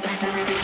otras no me.